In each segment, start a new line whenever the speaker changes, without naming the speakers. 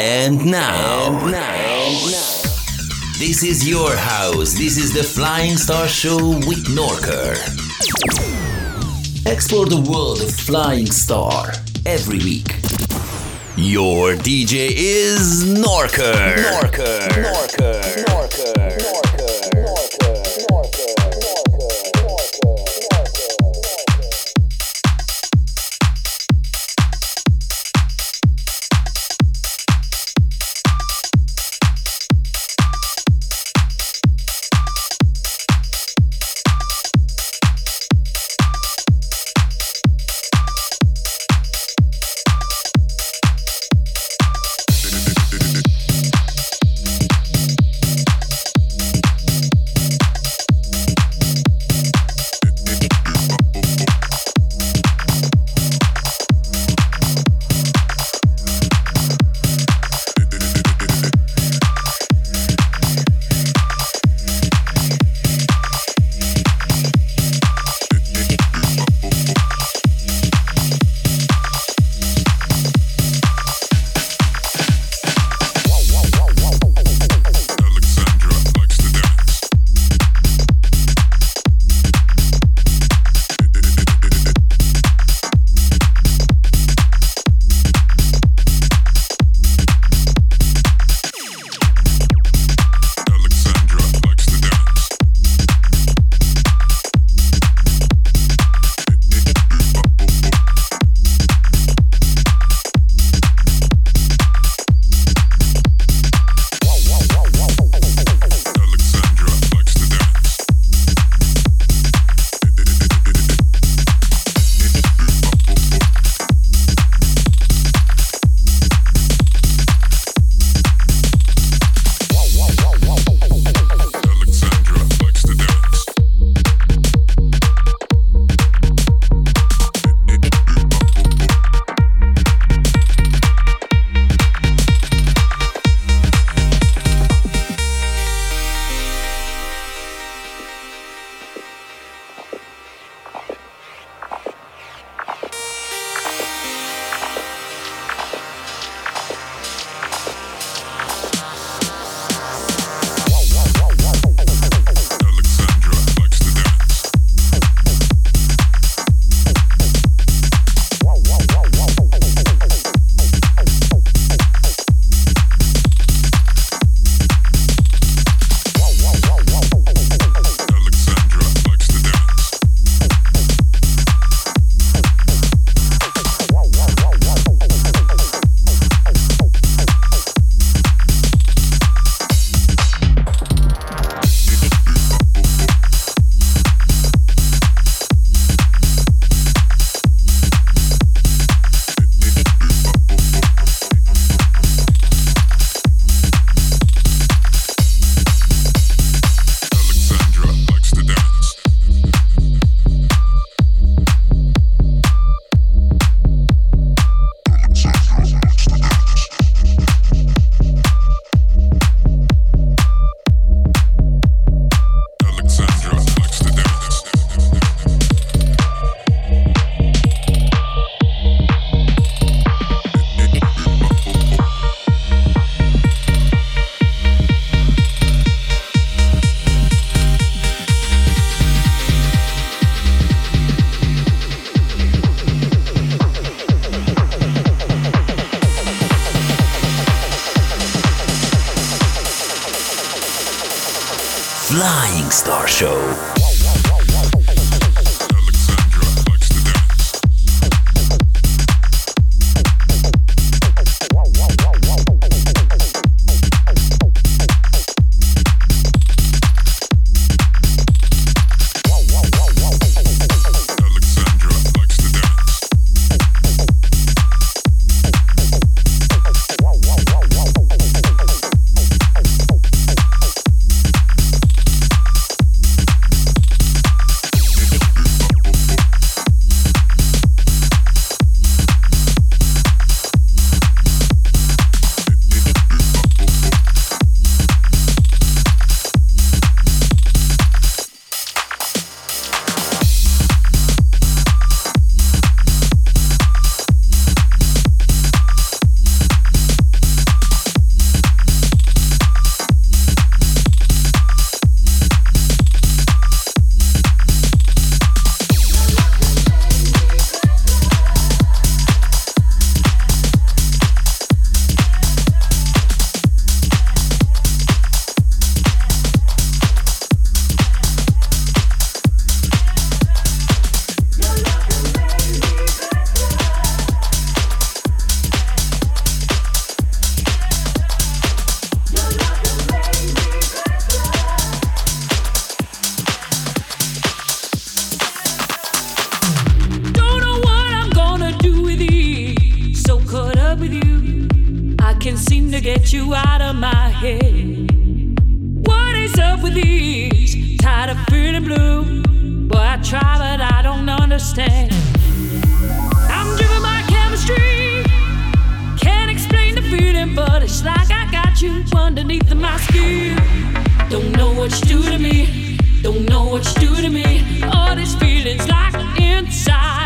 And now, and now, this is your house. This is the Flying Star Show with Norker. Explore the world of Flying Star every week. Your DJ is Norker. Norker. Norker. Norker.
Star Show. You out of my head. What is up with these? Tired of feeling blue. Boy, I try, but I don't understand. I'm driven by chemistry. Can't explain the feeling, but it's like I got you underneath my skin. Don't know what you do to me. Don't know what you do to me. All these feelings like inside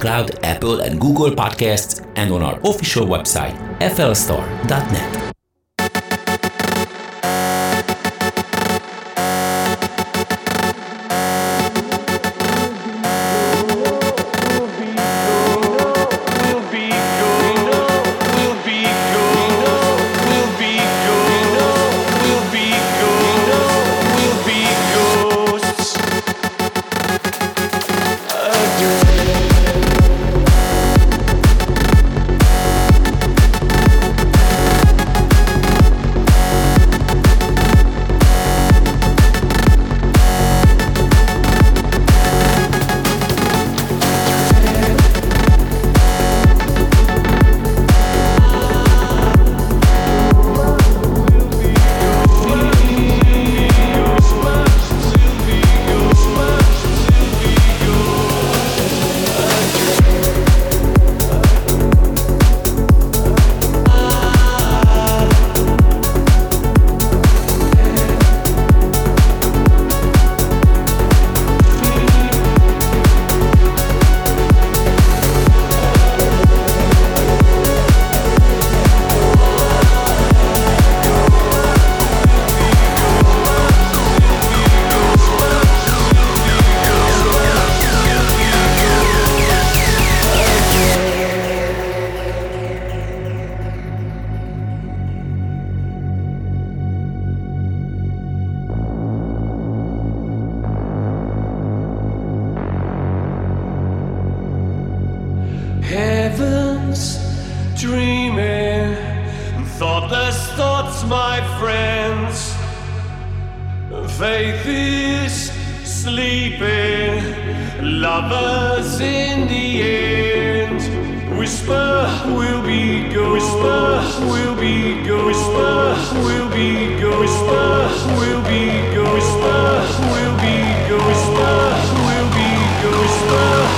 SoundCloud, Apple, and Google Podcasts, and on our official website, flstar.net. sleeping, lovers in the end. Whisper, will be good. Whisper, will be good. Whisper,
will be good. Whisper, will be good. Whisper, will be good. Whisper, will
be good. Whisper.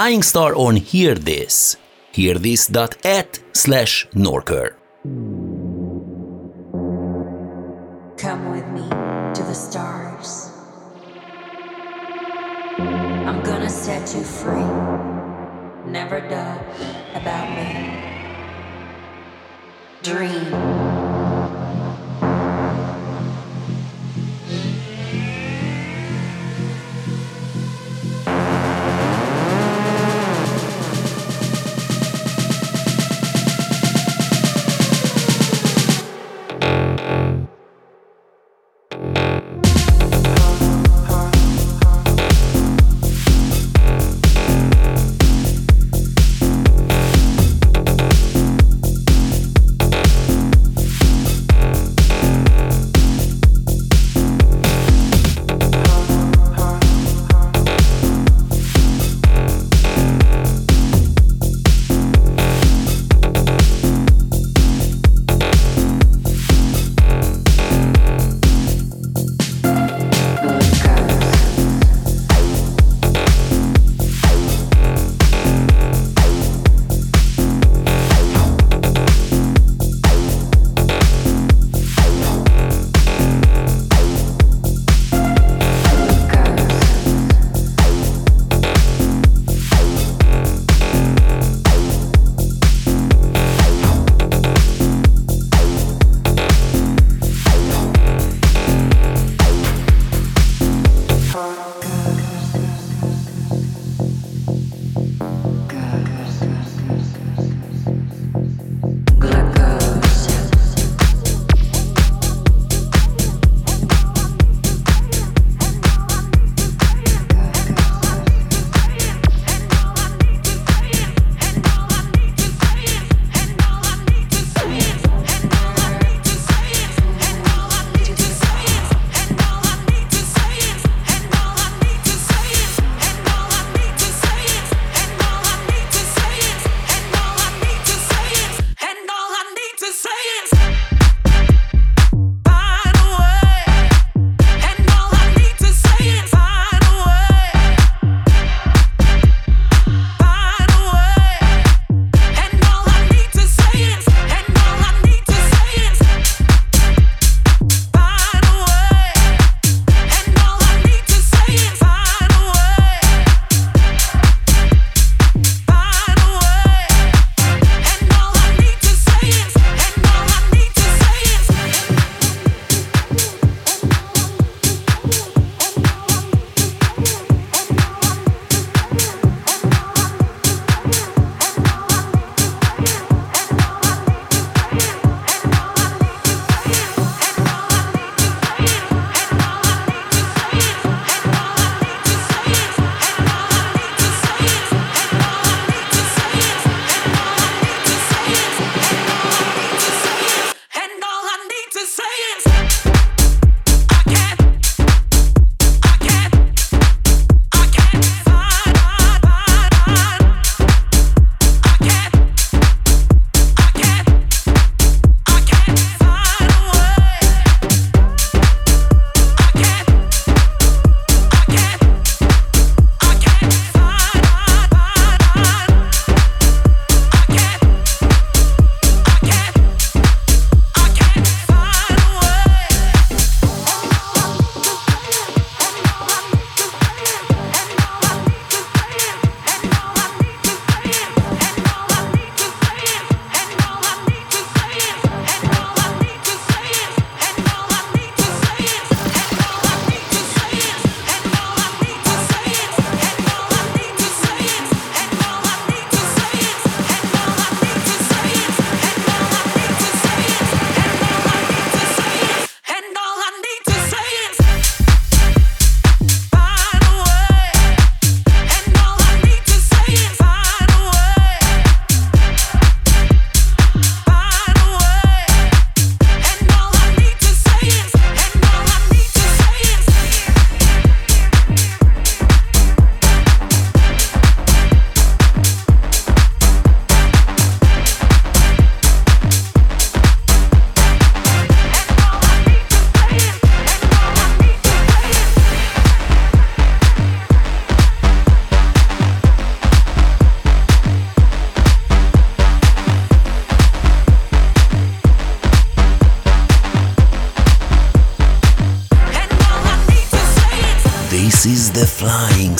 Flying Star on Hear This. Hearthis.at slash Norker.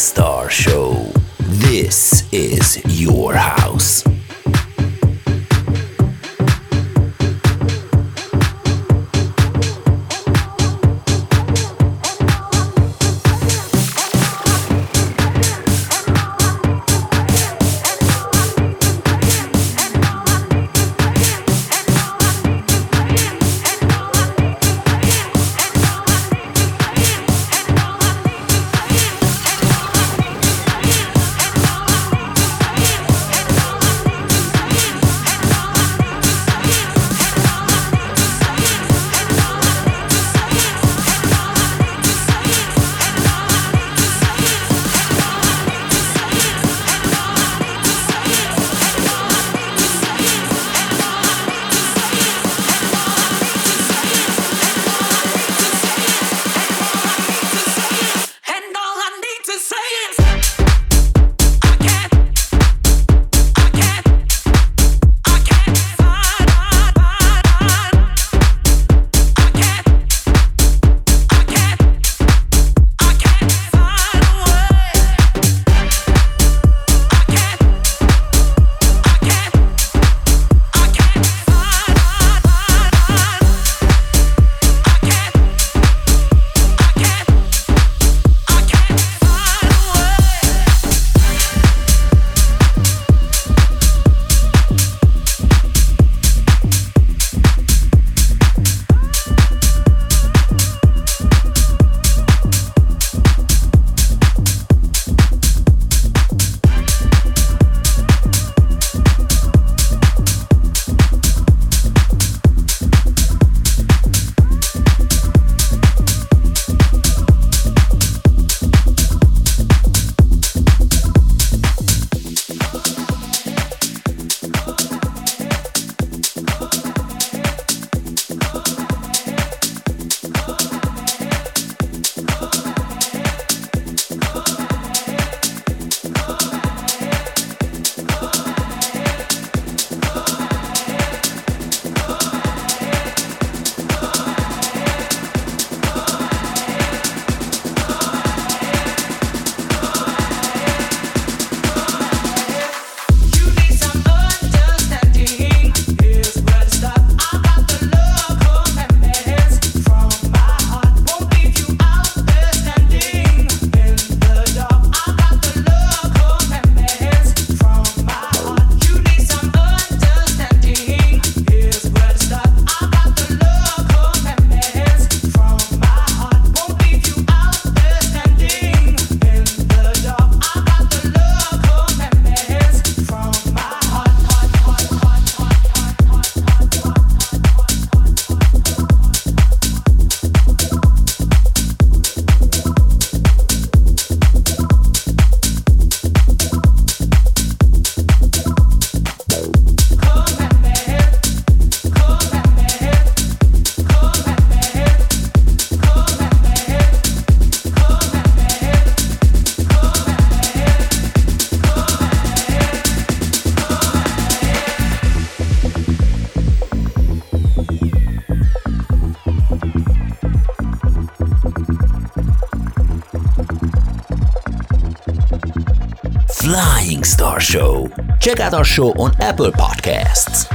Star Show. This is your Check out our show on Apple Podcasts.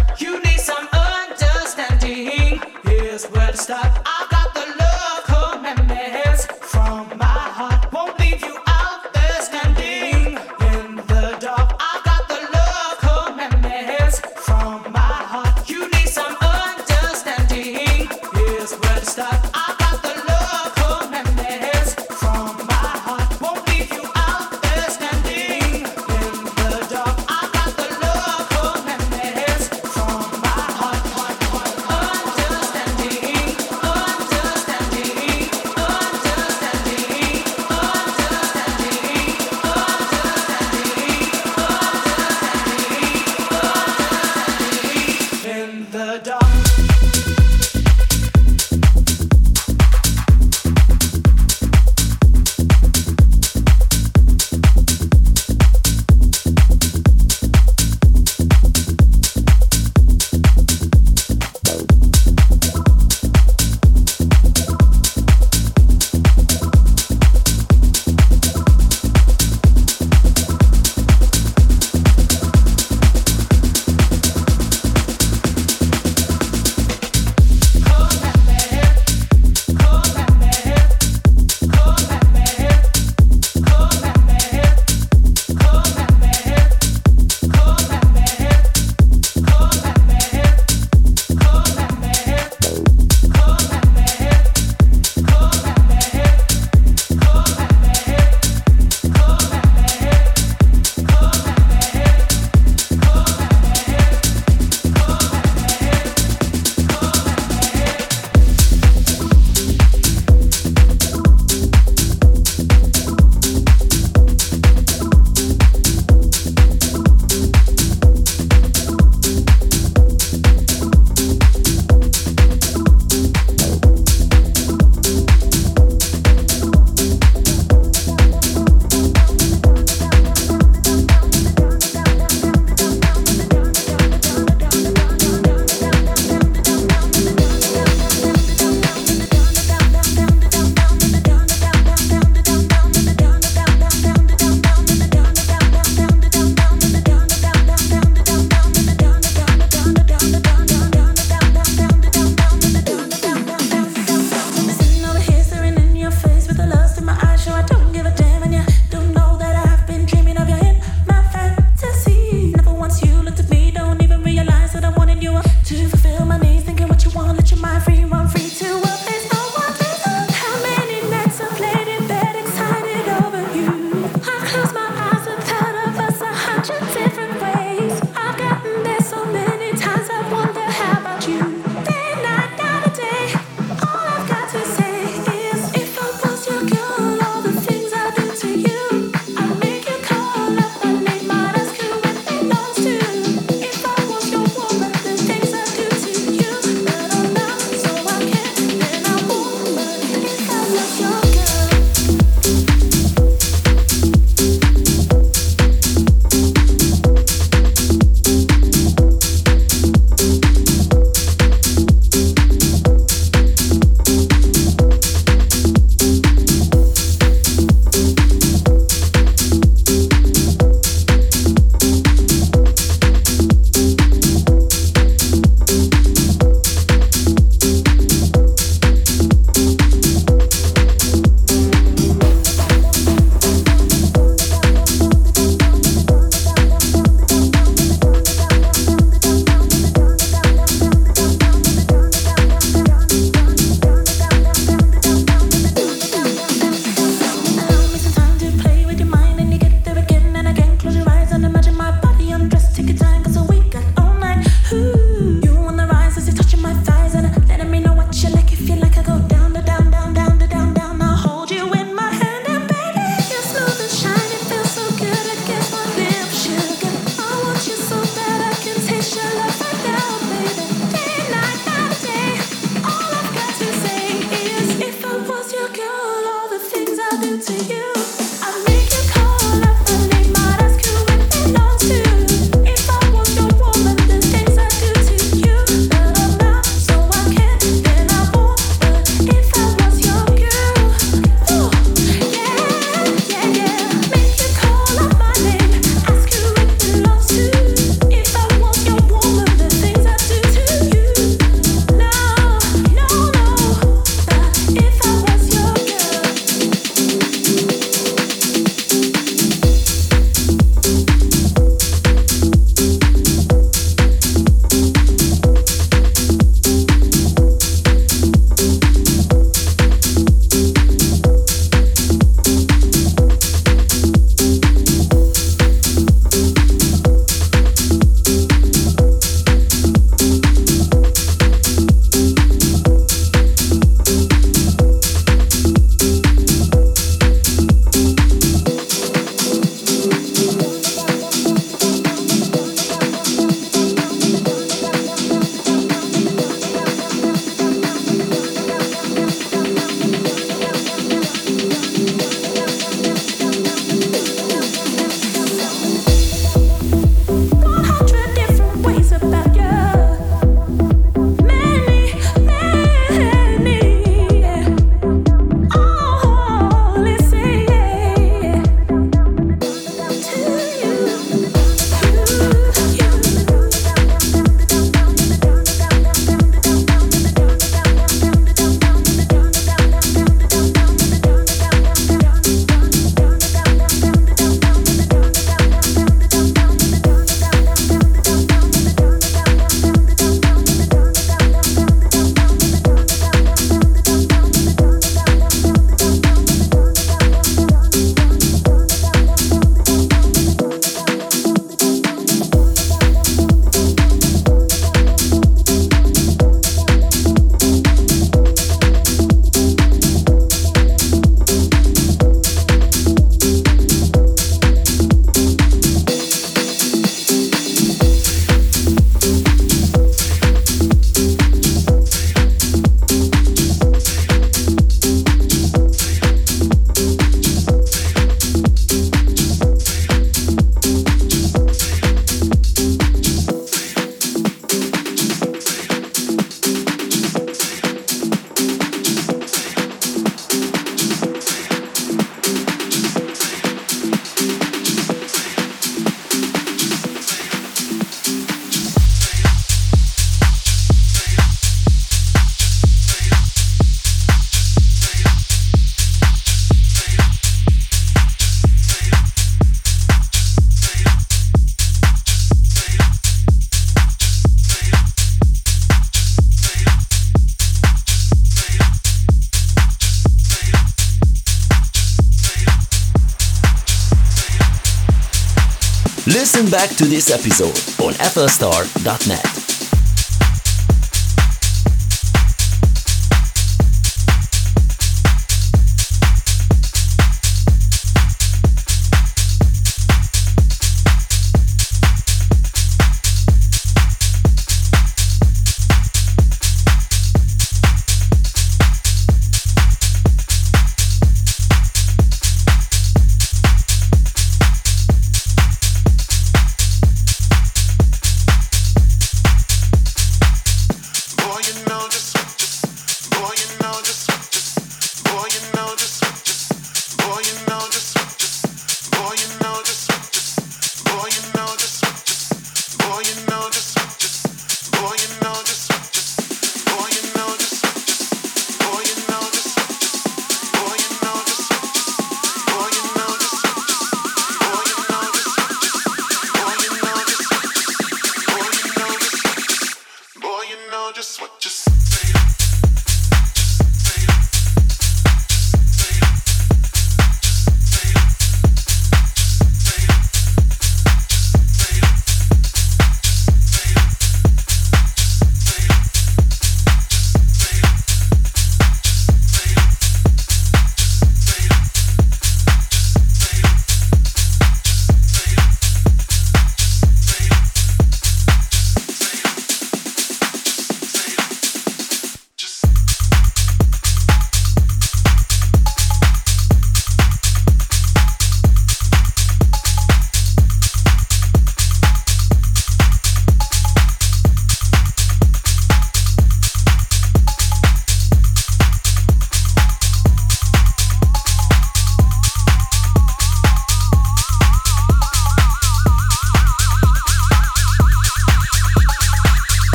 Back to this episode on FLStar.net.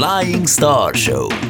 Flying Star Show.